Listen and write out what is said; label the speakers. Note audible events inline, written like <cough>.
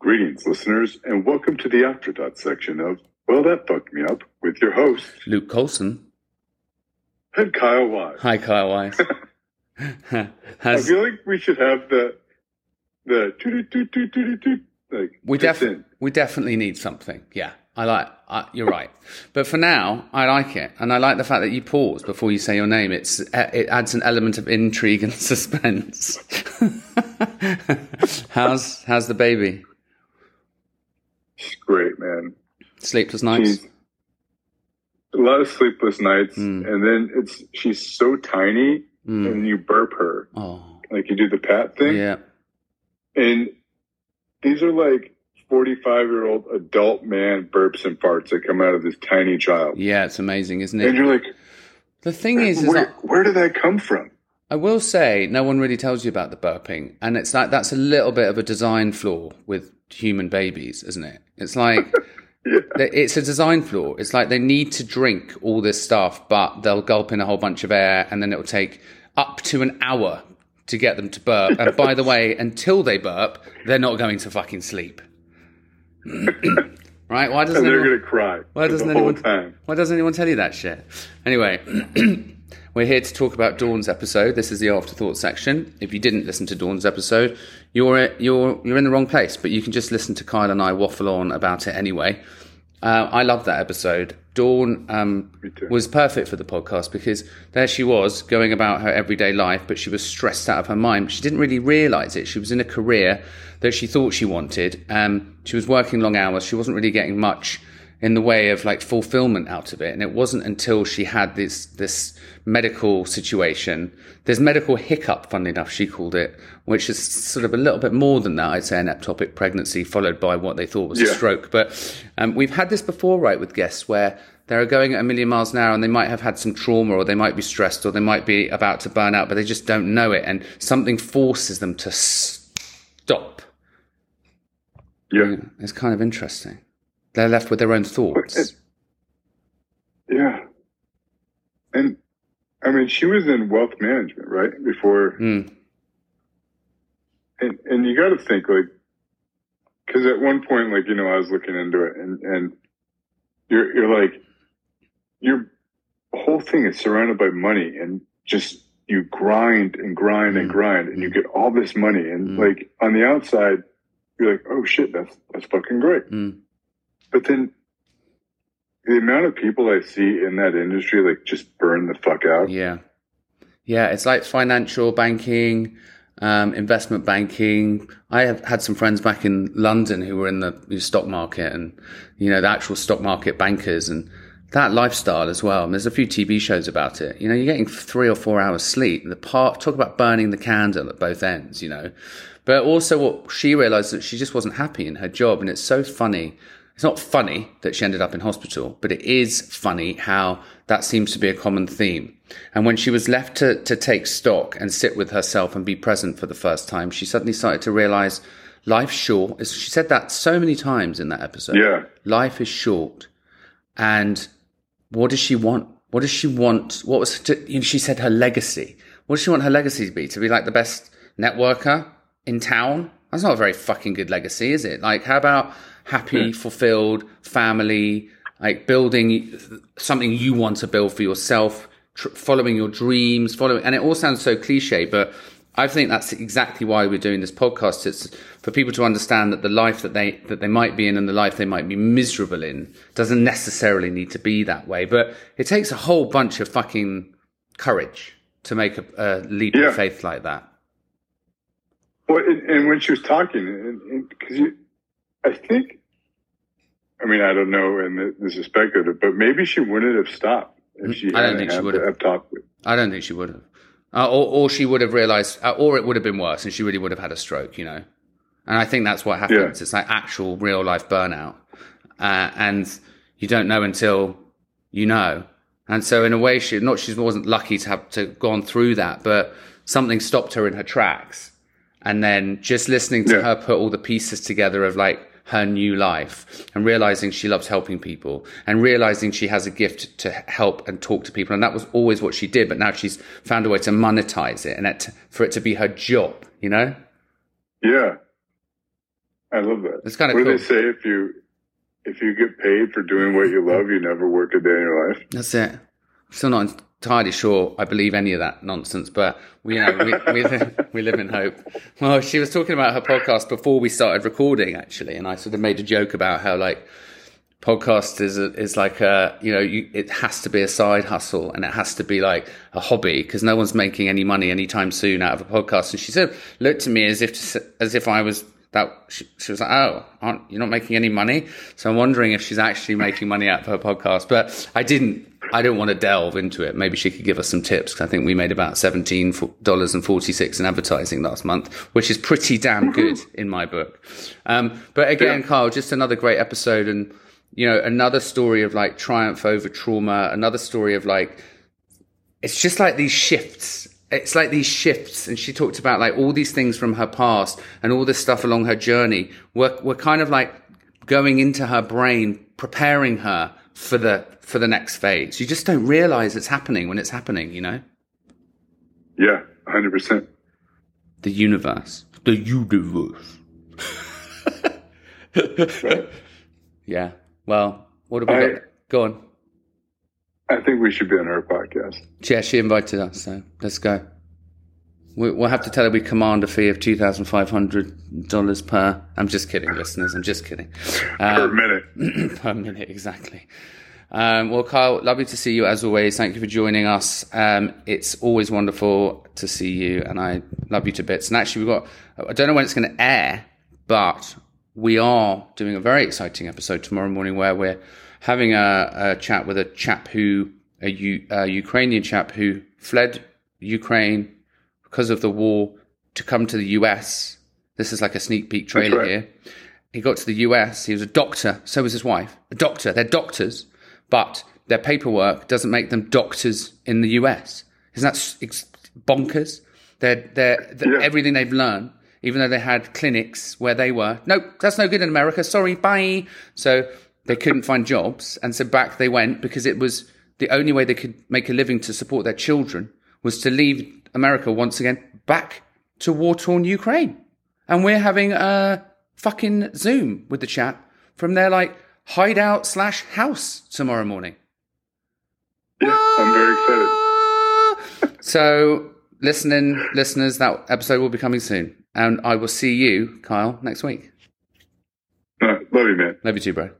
Speaker 1: Greetings, listeners, and welcome to the Afterthought section of Well, That Fucked Me Up with your host,
Speaker 2: Luke Colson.
Speaker 1: and Kyle Wise.
Speaker 2: Hi, Kyle Wise. <laughs> <laughs>
Speaker 1: I feel like we should have the the toot toot toot toot toot like
Speaker 2: we,
Speaker 1: just
Speaker 2: def- we definitely need something. Yeah, I like. I, you're right, but for now, I like it, and I like the fact that you pause before you say your name. It's it adds an element of intrigue and <laughs> suspense. how's how's the baby?
Speaker 1: She's great, man.
Speaker 2: Sleepless nights.
Speaker 1: She's a lot of sleepless nights,
Speaker 2: Mm.
Speaker 1: and then it's she's so tiny,
Speaker 2: Mm.
Speaker 1: and you burp her
Speaker 2: Oh,
Speaker 1: like you do the pat thing,
Speaker 2: yeah.
Speaker 1: and these are like. 45 year old adult man burps and farts that come out of this tiny child.
Speaker 2: Yeah, it's amazing, isn't it?
Speaker 1: And you're like,
Speaker 2: The thing is, is that
Speaker 1: where did that come from?
Speaker 2: I will say, no one really tells you about the burping, and it's like that's a little bit of a design flaw with human babies, isn't it? It's like <laughs>
Speaker 1: Yeah.
Speaker 2: it's a design flaw. It's like they need to drink all this stuff, but they'll gulp in a whole bunch of air, and then it'll take up to an hour to get them to burp. And by the way, until they burp, they're not going to fucking sleep. <clears throat> right? Why doesn't
Speaker 1: And they're
Speaker 2: anyone-
Speaker 1: to cry
Speaker 2: why doesn't anyone
Speaker 1: time.
Speaker 2: Why doesn't anyone tell you that shit? Anyway, <clears throat> we're here to talk about Dawn's episode. This is the afterthought section. If you didn't listen to Dawn's episode, you're you're you're in the wrong place. But you can just listen to Kyle and I waffle on about it anyway. Uh, I love that episode. Dawn um, was perfect for the podcast because there she was going about her everyday life, but she was stressed out of her mind. She didn't really realize it. She was in a career that she thought she wanted. Um, she was working long hours. She wasn't really getting much in the way of like fulfillment out of it. And it wasn't until she had this this medical situation, this medical hiccup, funnily enough, she called it, which is sort of a little bit more than that. I'd say an ectopic pregnancy followed by what they thought was a stroke. But um, we've had this before, right, with guests where they're going at a million miles an hour and they might have had some trauma or they might be stressed or they might be about to burn out, but they just don't know it. And something forces them to stop.
Speaker 1: Yeah.
Speaker 2: It's kind of interesting. They're left with their own thoughts.
Speaker 1: It- Yeah. And I mean, she was in wealth management, right? Before,
Speaker 2: Mm,
Speaker 1: and, and you got to think like, because at one point, like, you know, I was looking into it and, and you're, you're like, your whole thing is surrounded by money and just you grind and grind and
Speaker 2: Mm.
Speaker 1: grind and you get all this money. And
Speaker 2: Mm.
Speaker 1: like on the outside, you're like, oh shit, that's, that's fucking great.
Speaker 2: mm,
Speaker 1: But then the amount of people I see in that industry, like just burn the fuck out.
Speaker 2: yeah. Yeah, it's like financial banking, um, investment banking. I have had some friends back in London who were in the stock market and, you know, the actual stock market bankers and that lifestyle as well. And there's a few TV shows about it. You know, you're getting three or four hours sleep. The part, talk about burning the candle at both ends, you know. But also what she realized that she just wasn't happy in her job. And it's so funny. It's not funny that she ended up in hospital, but it is funny how that seems to be a common theme. And when she was left to, to take stock and sit with herself and be present for the first time, she suddenly started to realize life's short. She said that so many times in that episode.
Speaker 1: Yeah.
Speaker 2: Life is short. And what does she want? What does she want? What was, to, you know, she said her legacy. What does she want her legacy to be? To be like the best networker in town? That's not a very fucking good legacy, is it? Like, how about happy, hmm. fulfilled family, like building something you want to build for yourself, tr- following your dreams, following, and it all sounds so cliche, but I think that's exactly why we're doing this podcast. It's for people to understand that the life that they that they might be in and the life they might be miserable in doesn't necessarily need to be that way. But it takes a whole bunch of fucking courage to make a, a leap
Speaker 1: Yeah.
Speaker 2: of faith like that.
Speaker 1: Well, and, and when she was talking, because I think, I mean, I don't know, and this is speculative, but maybe she wouldn't have stopped if she
Speaker 2: Mm, I don't think she would have.
Speaker 1: Eptop.
Speaker 2: I don't think she would have, uh, or or she would have realized, uh, or it would have been worse, and she really would have had a stroke. You know, and I think that's what happens.
Speaker 1: Yeah.
Speaker 2: It's like actual real life burnout, uh, and you don't know until you know. And so, in a way, she not she wasn't lucky to have to gone through that, but something stopped her in her tracks. And then just listening to
Speaker 1: Yeah.
Speaker 2: her put all the pieces together of like her new life and realizing she loves helping people and realizing she has a gift to help and talk to people. And that was always what she did. But now she's found a way to monetize it and it, for it to be her job, you know?
Speaker 1: Yeah. I love that.
Speaker 2: It's kinda
Speaker 1: What
Speaker 2: cool.
Speaker 1: do they say? If you if you get paid for doing what you love, you never work a day in your life.
Speaker 2: That's it. Still not entirely sure I believe any of that nonsense, but we, you know, we, we, live, <laughs> we live in hope. Well, she was talking about her podcast before we started recording, actually, and I sort of made a joke about how, like, podcast is is like a you know you, it has to be a side hustle and it has to be like a hobby because no one's making any money anytime soon out of a podcast. And she said, looked at me as if as if I was that. She, she was like, "Oh, aren't you're not making any money?" So I'm wondering if she's actually making money out of her podcast. But I didn't. I didn't want to delve into it. Maybe she could give us some tips because I think we made about seventeen dollars and forty six in advertising last month, which is pretty damn good in my book. Um, but again,
Speaker 1: Yeah.
Speaker 2: Carl, just another great episode and you know another story of like triumph over trauma another story of like it's just like these shifts it's like these shifts and she talked about like all these things from her past and all this stuff along her journey were, were kind of like going into her brain preparing her for the for the next phase. You just don't realize it's happening when it's happening you know?
Speaker 1: Yeah, hundred percent.
Speaker 2: the universe. The universe. <laughs> Yeah. Well what have we
Speaker 1: I-
Speaker 2: got? Go on
Speaker 1: I think we should be on her podcast.
Speaker 2: Yeah, she invited us, so let's go. We, we'll have to tell her we command a fee of two thousand five hundred dollars per. I'm just kidding, listeners. I'm just kidding.
Speaker 1: Per
Speaker 2: Um,
Speaker 1: minute. <clears throat>
Speaker 2: per minute, exactly. Um, well, Kyle, lovely to see you as always. Thank you for joining us. Um, it's always wonderful to see you, and I love you to bits. And actually, we've got. I don't know when it's going to air, but we are doing a very exciting episode tomorrow morning where we're having a, a chat with a chap who, a, U, a Ukrainian chap who fled Ukraine because of the war to come to the US. This is like a sneak peek trailer
Speaker 1: right.
Speaker 2: here. He got to the US. He was a doctor. So was his wife. A doctor. They're doctors, but their paperwork doesn't make them doctors in the US. Isn't that bonkers? They're, they're, they're-
Speaker 1: Yeah.
Speaker 2: everything they've learned, even though they had clinics where they were, nope, that's no good in America. Sorry, bye. So they couldn't find jobs. And so back they went because it was the only way they could make a living to support their children was to leave America once again back to war torn Ukraine. And we're having a fucking Zoom with the chap from their like hideout slash house tomorrow morning.
Speaker 1: Yeah, I'm very excited. <laughs>
Speaker 2: So, listening listeners, that episode will be coming soon. And I will see you, Kyle, next week.
Speaker 1: Uh, love you, man.
Speaker 2: Love you too, bro.